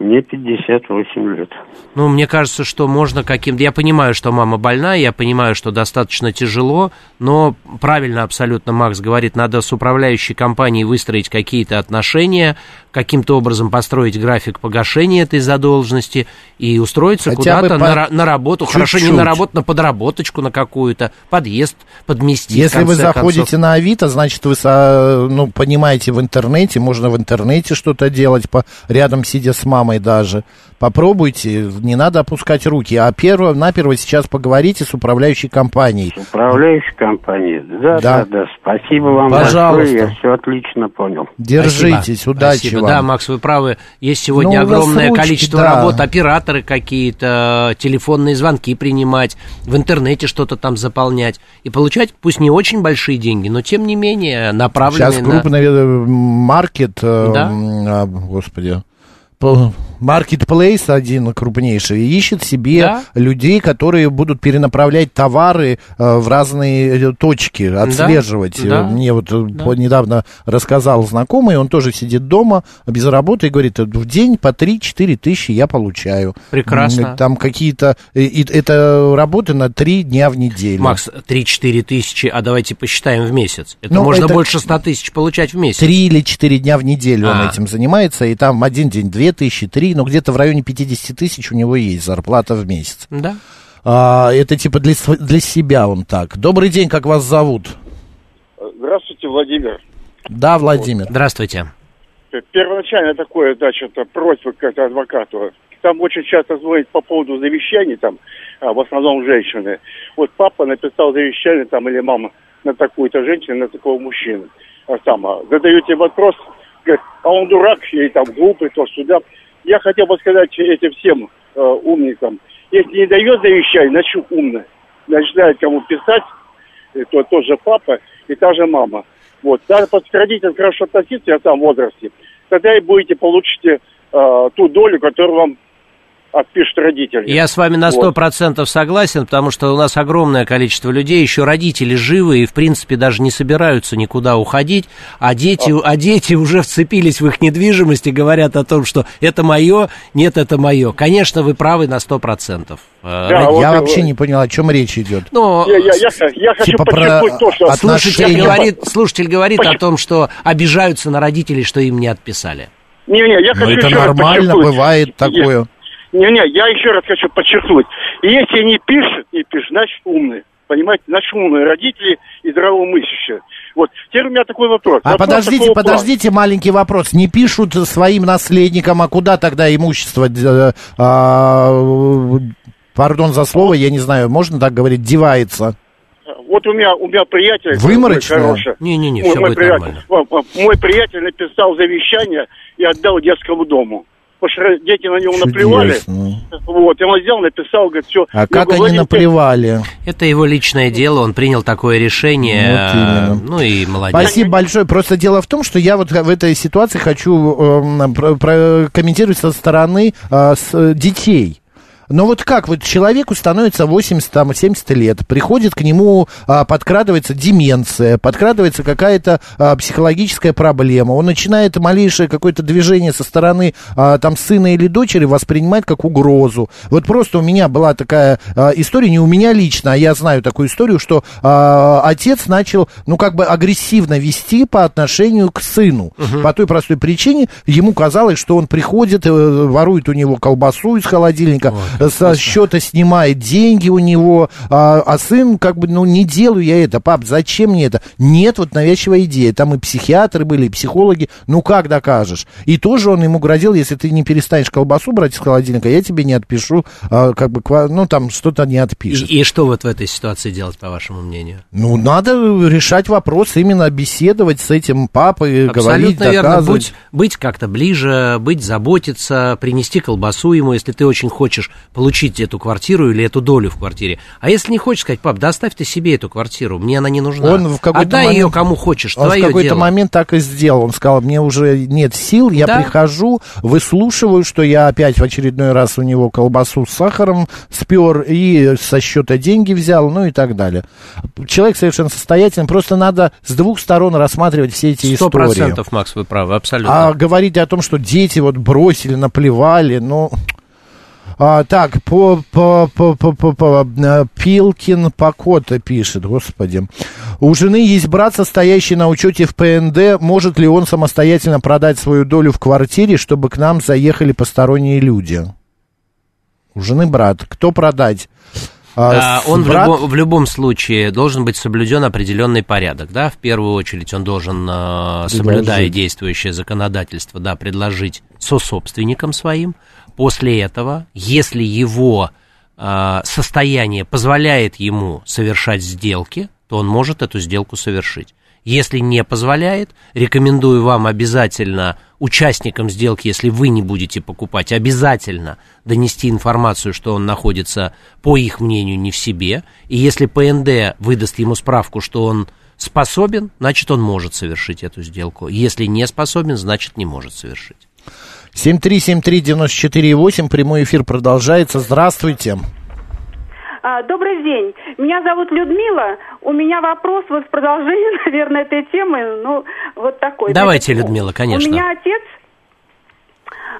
Мне 58 лет. Ну, мне кажется, что можно каким-то... Я понимаю, что мама больна, я понимаю, что достаточно тяжело, но правильно абсолютно Макс говорит, надо с управляющей компанией выстроить какие-то отношения, каким-то образом построить график погашения этой задолженности и устроиться Хотя куда-то по- на, на работу. Хорошо, не чуть-чуть. на работу, на подработочку на какую-то, подъезд подместить. Если вы заходите концов. на Авито, значит, вы со- ну, понимаете в интернете, можно в интернете что-то делать, по, рядом сидя с мамой даже. Попробуйте, не надо опускать руки. А перво, наперво сейчас поговорите с управляющей компанией. Управляющая компания. Да, Да. да, да. Спасибо вам Пожалуйста. большое. Я все отлично понял. Держитесь, Спасибо. удачи Спасибо. вам. Да, Макс, вы правы. Есть сегодня Ну, огромное рассрочки, количество да. работ, операторы какие-то, телефонные звонки принимать, в интернете что-то там заполнять и получать, пусть не очень большие деньги, но тем не менее направленные Сейчас на... крупный э, маркет, э, Да. а, господи, по- Marketplace один крупнейший ищет себе Да. людей, которые будут перенаправлять товары э, в разные э, точки, отслеживать. Да. Мне вот э, по- недавно рассказал знакомый, он тоже сидит дома без работы и говорит, «Э, в день по 3-4 тысячи я получаю. Прекрасно. Там какие-то... Это работа на 3 дня в неделю. Макс, 3-4 тысячи, а давайте посчитаем в месяц. Это Ну, можно это- больше 100 тысяч получать в месяц. Три или четыре дня в неделю он А. этим занимается, и там один день две тысячи, но где-то в районе 50 тысяч у него есть зарплата в месяц. Да. А, это типа для, для себя он так. Добрый день, как вас зовут? Здравствуйте, Владимир. Да, Владимир. Здравствуйте. Первоначально такое, да, что-то просьба к адвокату. Там очень часто звонят по поводу завещаний, там, а, в основном женщины. Вот папа написал завещание, там, или мама на такую-то женщину, на такого мужчину. А сама. Задаете вопрос, говорит, а он дурак, или там глупый, то сюда. Я хотел бы сказать этим всем э, умникам, если не дает завещание, значит умно. Начинает кому писать, и то тоже папа и та же мама. Вот, даже под родителям хорошо относиться в там возрасте, тогда и будете получите э, ту долю, которую вам отпишут родители. Я с вами на Вот. 100% согласен, потому что у нас огромное количество людей, еще родители живы и, в принципе, даже не собираются никуда уходить, а дети, а дети уже вцепились в их недвижимость и говорят о том, что это мое, нет, это мое. Конечно, вы правы на 100%. Э, я ради- вообще не понял, о чем речь идет. Но Я, я, я, я хочу Типа про подчеркнуть то, что... слушатель отношения. говорит, слушатель говорит о том, что обижаются на родителей, что им не отписали. Не-не, я Ну, хочу это еще раз нормально, подчеркнуть. бывает такое. Не-не, я еще раз хочу подчеркнуть. Если не пишет, не пишет, значит умный. Понимаете, значит умные родители и здравомыслящие. Вот, теперь у меня такой вопрос. А Вопрос подождите, такого плана. подождите, маленький вопрос. Не пишут своим наследникам, а куда тогда имущество, э, а, пардон за слово, я не знаю, можно так говорить, девается? Вот у меня, у меня приятель... Хороший. Не-не-не, все мой будет приятель, нормально. Мой приятель написал завещание и отдал детскому дому. Потому что дети на него наплевали. Чудесно. Вот, и он взял, написал, говорит, все. А как они наплевали? Это его личное дело, он принял такое решение, Вот именно. ну и молодец. Спасибо большое. Просто дело в том, что я вот в этой ситуации хочу эм, про- прокомментировать со стороны э, с- детей. Но вот как, вот человеку становится 80, там, 70 лет, приходит к нему, а, подкрадывается деменция, подкрадывается какая-то а, психологическая проблема, он начинает малейшее какое-то движение со стороны а, там сына или дочери воспринимать как угрозу. Вот просто у меня была такая а, история, не у меня лично, а я знаю такую историю, что а, отец начал, ну, как бы агрессивно вести по отношению к сыну. По той простой причине, ему казалось, что он приходит, э, ворует у него колбасу из холодильника, со счета снимает деньги у него, а, а сын как бы, ну, не делаю я это, пап, зачем мне это? Нет, вот навязчивая идея. Там и психиатры были, и психологи. Ну, как докажешь? И тоже он ему грозил, если ты не перестанешь колбасу брать из холодильника, я тебе не отпишу, а, как бы, ну, там что-то не отпишет. И, и что вот в этой ситуации делать, по вашему мнению? Ну, надо решать вопрос, именно беседовать с этим папой, говорить, Абсолютно верно. доказывать. Будь, быть как-то ближе, быть, заботиться, принести колбасу ему, если ты очень хочешь получить эту квартиру или эту долю в квартире. А если не хочешь сказать, пап, да оставь ты себе эту квартиру, мне она не нужна. Он в какой-то Отдай момент- ее кому хочешь, Он в какой-то дело. момент так и сделал. Он сказал, мне уже нет сил, я Да. прихожу, выслушиваю, что я опять в очередной раз у него колбасу с сахаром спер и со счета деньги взял, ну и так далее. Человек совершенно состоятельный, просто надо с двух сторон рассматривать все эти Сто истории. процентов, Макс, вы правы, абсолютно. А говорить о том, что дети вот бросили, наплевали, ну... А, так, по, по, по, по, по, по, э, Пилкин Покота пишет, господи. У жены есть брат, состоящий на учете в ПНД. Может ли он самостоятельно продать свою долю в квартире, чтобы к нам заехали посторонние люди? У жены брат. Кто продать? А, с- он в, брат? любом, в любом случае должен быть соблюден определенный порядок, да, в первую очередь он должен, э, соблюдая действующее законодательство, да, предложить сособственникам своим. После этого, если его э, состояние позволяет ему совершать сделки, то он может эту сделку совершить. Если не позволяет, рекомендую вам обязательно участникам сделки, если вы не будете покупать, обязательно донести информацию, что он находится, по их мнению, не в себе. И если ПНД выдаст ему справку, что он способен, значит, он может совершить эту сделку. Если не способен, значит, не может совершить. 7373948, прямой эфир продолжается. Здравствуйте. А, Добрый день. Меня зовут Людмила. У меня вопрос вот в продолжении, наверное, этой темы. Ну, вот такой. Давайте, Людмила, конечно. У меня отец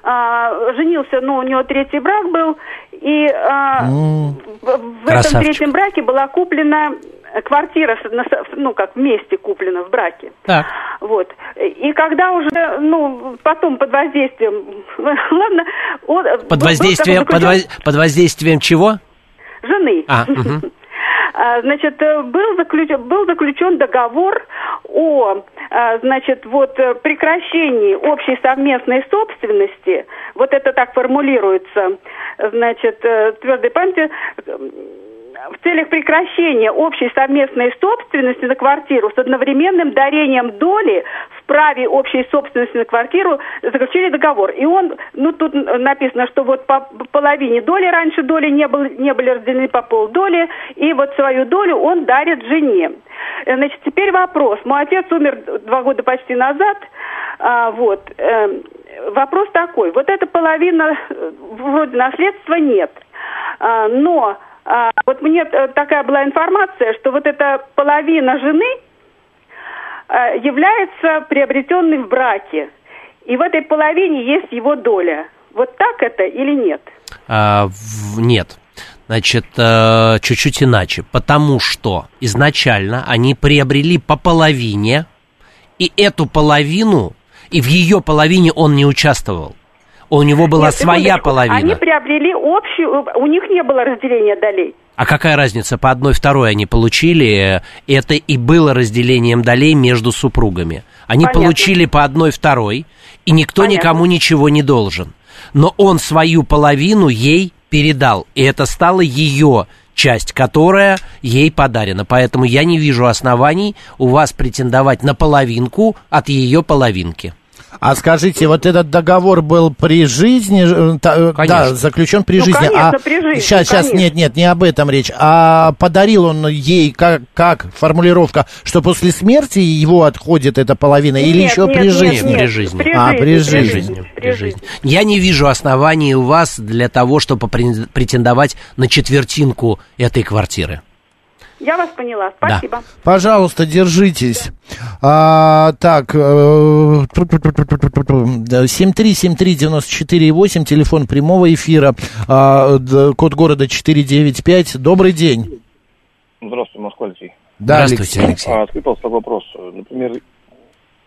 а, женился, ну, у него третий брак был, и а, в, в этом третьем браке была куплена квартира, ну, как вместе куплена в браке. Так. Вот. И когда уже, ну, потом под воздействием, ладно, он, Под воздействием, под, воз- под воздействием чего? жены. А. А, Значит, э, был заключен, был заключен договор о, а, значит, вот э, прекращении общей совместной собственности. Вот это так формулируется, значит, э, твердой памяти. Э, В целях прекращения общей совместной собственности на квартиру с одновременным дарением доли в праве общей собственности на квартиру заключили договор. И он, ну тут написано, что вот по половине доли раньше доли не, был, не были разделены по полдоли, и вот свою долю он дарит жене. Э, Значит, теперь вопрос. Мой отец умер два года почти назад, а, вот. эм, Вопрос такой. Вот эта половина, э, вроде наследства нет, А, но а, вот мне э, такая была информация, что вот эта половина жены э, является приобретенной в браке. И в этой половине есть его доля. Вот так это или нет? А, в- нет. Значит, э, чуть-чуть иначе. Потому что изначально они приобрели по половине, и эту половину, и в ее половине он не участвовал. У него была Нет, своя секундочку. половина. Они приобрели общую, у них не было разделения долей. А какая разница, по одной второй они получили, это и было разделением долей между супругами. Они Понятно. получили по одной второй, и никто Понятно. никому ничего не должен. Но он свою половину ей передал, и это стала ее часть, которая ей подарена. Поэтому я не вижу оснований у вас претендовать на половинку от ее половинки. А скажите, вот этот договор был при жизни, э, та- э, да, заключен при Ну, жизни. конечно, а при жизни, сейчас, сейчас, конечно. нет, нет, не об этом речь. А подарил он ей как, как формулировка, что после смерти его отходит эта половина или Нет, еще нет, при нет, жизни? нет. При жизни. При а, жизни, при при жизни. жизни. При жизни. Я не вижу оснований у вас для того, чтобы пре- претендовать на четвертинку этой квартиры. Я вас поняла. Спасибо. Пожалуйста, держитесь. А, так, э, да, 7373948, телефон прямого эфира, а, код города 495. Добрый день. Здравствуйте, Москва, Алексей. Да, Здравствуйте, Алексей. А, скажите, пожалуйста, вопрос. Например,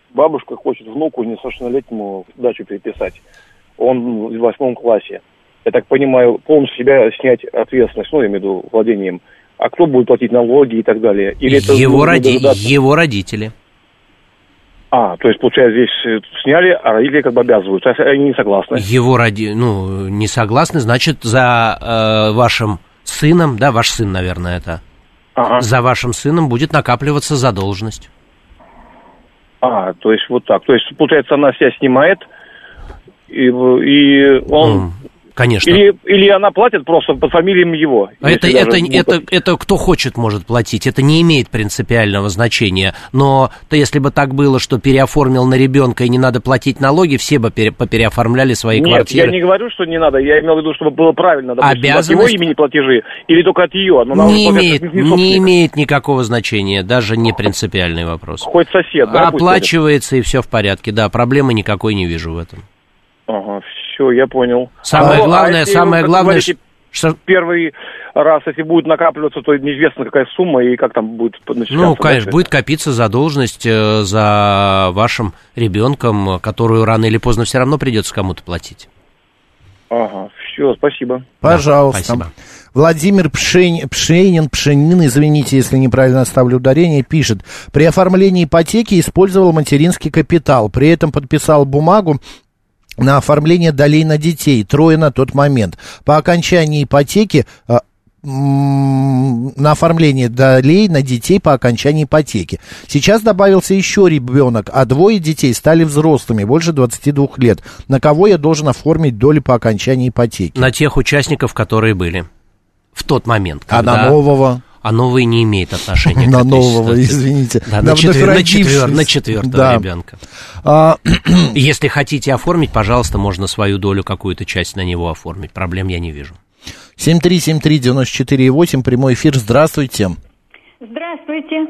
бабушка хочет внуку несовершеннолетнему дачу переписать. Он в восьмом классе. Я так понимаю, полностью себя снять ответственность, ну, я имею в виду владением. А кто будет платить налоги и так далее? Или это его, роди- его родители. А, то есть, получается, здесь э, сняли, а родители как бы обязывают. То есть они не согласны. Его роди... ну, не согласны, значит, за э, вашим сыном, да, ваш сын, наверное, это, Ага. за вашим сыном будет накапливаться задолженность. А, то есть вот так. То есть, получается, она себя снимает, и, и он... Конечно. Или, или она платит просто под фамилием его. Это, это, даже это, это кто хочет, может платить. Это не имеет принципиального значения. Но то если бы так было, что переоформил на ребенка и не надо платить налоги, все бы пере, попереоформляли свои Нет, квартиры. я не говорю, что не надо. Я имел в виду, чтобы было правильно, допустим, Обязанность- от его имени платежи или только от ее. Но не имеет, не имеет никакого значения, даже не принципиальный вопрос. Хоть сосед, да? Оплачивается и все в порядке, да, проблемы никакой не вижу в этом. это. Ага, все, я понял. Самое Ну, а главное, если, самое вы главное, говорите, Первый раз, если будет накапливаться, то неизвестно, какая сумма и как там будет начисляться. Ну, конечно, дальше. будет копиться задолженность э, за вашим ребенком, которую рано или поздно все равно придется кому-то платить. Ага, все, спасибо. Пожалуйста. спасибо. Владимир Пшень- Пшенин, Пшенин, извините, если неправильно ставлю ударение, пишет. При оформлении ипотеки использовал материнский капитал. При этом подписал бумагу на оформление долей на детей, трое на тот момент. По окончании ипотеки а, на оформление долей на детей по окончании ипотеки. Сейчас добавился еще ребенок, а двое детей стали взрослыми, больше 22 лет. На кого я должен оформить доли по окончании ипотеки? На тех участников, которые были в тот момент. А когда- на нового? А новый не имеет отношения На нового, ситуации. извините. Да, На четвер- на, четвер- на четвертого Да. ребенка. А, Если хотите оформить, пожалуйста, можно свою долю, какую-то часть на него оформить. Проблем я не вижу. 7373948, прямой эфир, здравствуйте. Здравствуйте.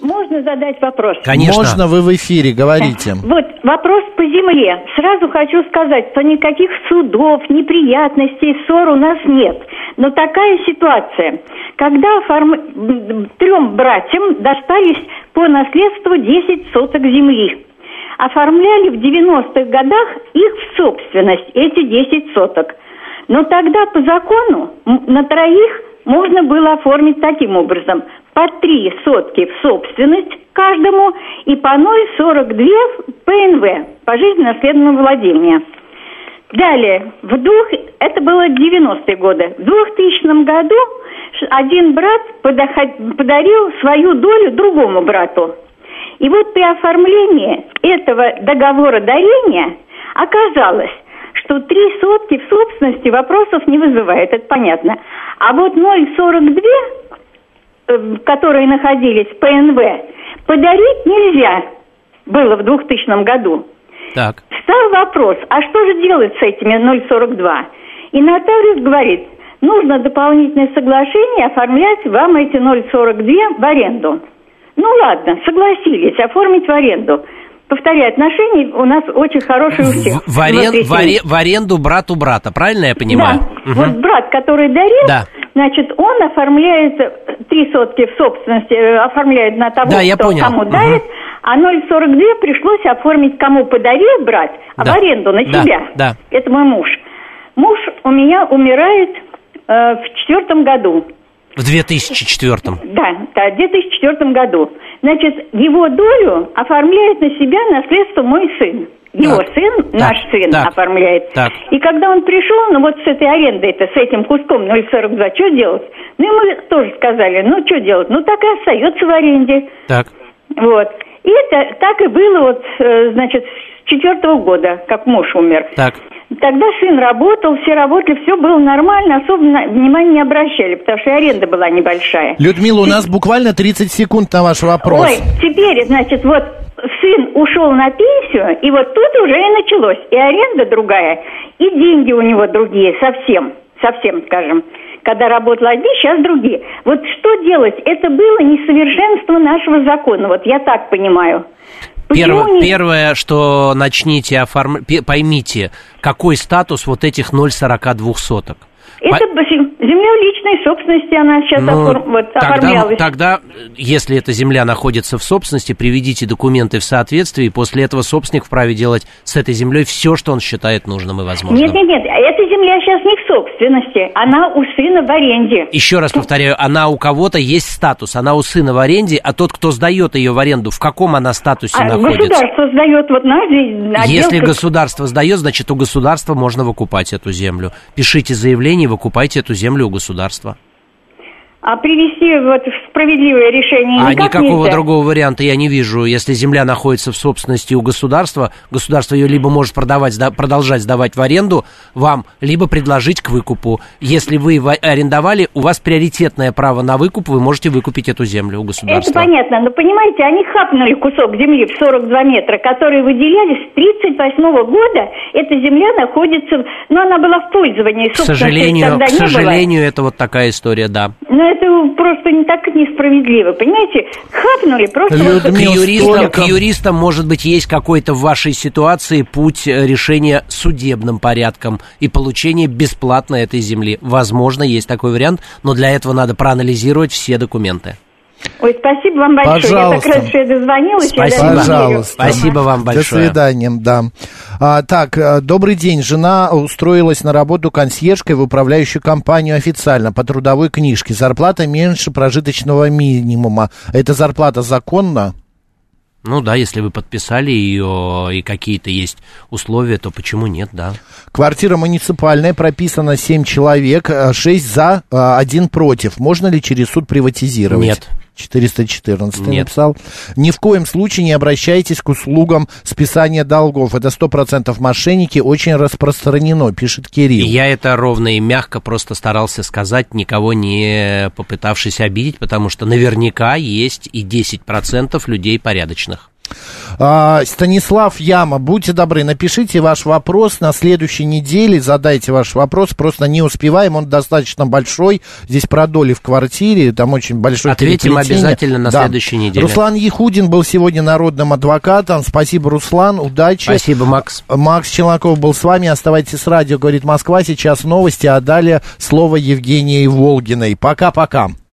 Можно задать вопрос? Можно, вы в эфире, говорите. Вот вопрос по земле. Сразу хочу сказать, что никаких судов, неприятностей, ссор у нас нет. Но такая ситуация, когда оформ- трем братьям достались по наследству 10 соток земли. Оформляли в 90-х годах их в собственность, эти 10 соток. Но тогда по закону на троих можно было оформить таким образом. По три сотки в собственность каждому и по 0,42 ПНВ, пожизненно наследного владения. Далее, в двух, это было 90-е годы. В 2000 году один брат подоход- подарил свою долю другому брату. И вот при оформлении этого договора дарения оказалось, что три сотки в собственности вопросов не вызывает, это понятно. А вот 0,42, э, которые находились в ПНВ, подарить нельзя было в 2000 году. Так. Стал вопрос, а что же делать с этими 0,42? И нотариус говорит, нужно дополнительное соглашение оформлять вам эти 0,42 в аренду. Ну ладно, согласились оформить в аренду. Повторяю, отношения у нас очень хорошие у всех. В, арен- в аре- в аренду брату брата, правильно я понимаю? Да. Мгм. Вот брат, который дарил, Да. значит, он оформляет э, три сотки в собственности, э, оформляет на того, Да, я кто понял. кому Мгм. дарит, а 0,42 пришлось оформить кому подарил брать, а Да. в аренду на Да, себя. да. Это мой муж. Муж у меня умирает э, в четвертом году. В 2004 Да, да, в 2004 году. Значит, его долю оформляет на себя наследство мой сын. Его Так. сын, наш сын, так. оформляет. Так. И когда он пришел, ну вот с этой арендой, это с этим куском 0,42, что делать? Ну мы тоже сказали, ну что делать? Ну так и остается в аренде. Так. Вот. И это так и было вот, э, значит, четвертого года, как муж умер. Так. Тогда сын работал, все работали, все было нормально, особо внимания не обращали, потому что и аренда была небольшая. Людмила, у нас буквально 30 секунд на ваш вопрос. Ой, теперь, значит, вот сын ушел на пенсию, и вот тут уже и началось. И аренда другая, и деньги у него другие, совсем, совсем, скажем. Когда работал один, сейчас другие. Вот что делать? Это было несовершенство нашего закона, вот я так понимаю. Перво- не- Первое, что начните оформлять, поймите, какой статус вот этих 0,42 соток. Это земля личной собственности, она сейчас Ну, оформ- вот, тогда, оформлялась. тогда, если эта земля находится в собственности, приведите документы в соответствие, и после этого собственник вправе делать с этой землей все, что он считает нужным и возможным. Нет, нет, нет, эта земля сейчас не в собственности, она у сына в аренде. Еще раз повторяю, она у кого-то есть статус, она у сына в аренде, а тот, кто сдает ее в аренду, в каком она статусе А находится? государство сдает вот на отдел Если государство сдает, значит, у государства можно выкупать эту землю. Пишите заявление, выкупайте эту землю у государства. А привести вот справедливое решение А никак никакого нельзя. другого варианта я не вижу. Если земля находится в собственности у государства, государство ее либо может продавать, продолжать сдавать в аренду вам, либо предложить к выкупу. Если вы арендовали, у вас приоритетное право на выкуп, вы можете выкупить эту землю у Это государства. понятно, но понимаете, они хапнули кусок земли в 42 метра, которые выделялись с 38 года. Эта земля находится, в- ну она была в пользовании, К сожалению, к сожалению, это вот такая история, да. Но это просто не так несправедливо, понимаете? Хапнули просто... вот- к, юристам, к юристам, может быть, есть какой-то в вашей ситуации путь э, решения судебным порядком и получения бесплатно этой земли. Возможно, есть такой вариант, но для этого надо проанализировать все документы. Ой, спасибо вам большое. Пожалуйста. Я так рада, что я дозвонилась. я Спасибо. верю. Пожалуйста. Спасибо вам большое. До свидания, да. А, так, э, добрый день. Жена устроилась на работу консьержкой в управляющую компанию официально по трудовой книжке. Зарплата меньше прожиточного минимума. Эта зарплата законна? Ну да, если вы подписали ее и какие-то есть условия, то почему нет, да. Квартира муниципальная, прописано 7 человек, 6 за, 1 против. Можно ли через суд приватизировать? Нет. 414 Нет. написал. Ни в коем случае не обращайтесь к услугам списания долгов. Это 100% мошенники, очень распространено, пишет Кирилл. Я это ровно и мягко просто старался сказать, никого не попытавшись обидеть, потому что наверняка есть и 10% людей порядочных. А, Станислав Яма, будьте добры, напишите ваш вопрос на следующей неделе, задайте ваш вопрос, просто не успеваем, он достаточно большой, здесь про доли в квартире, там очень большой Ответим обязательно на Да. следующей неделе. Руслан Ехудин был сегодня народным адвокатом, спасибо, Руслан, удачи. Спасибо, Макс. Макс Челноков был с вами, оставайтесь с радио, говорит Москва, сейчас новости, а далее слово Евгении Волгиной. Пока-пока.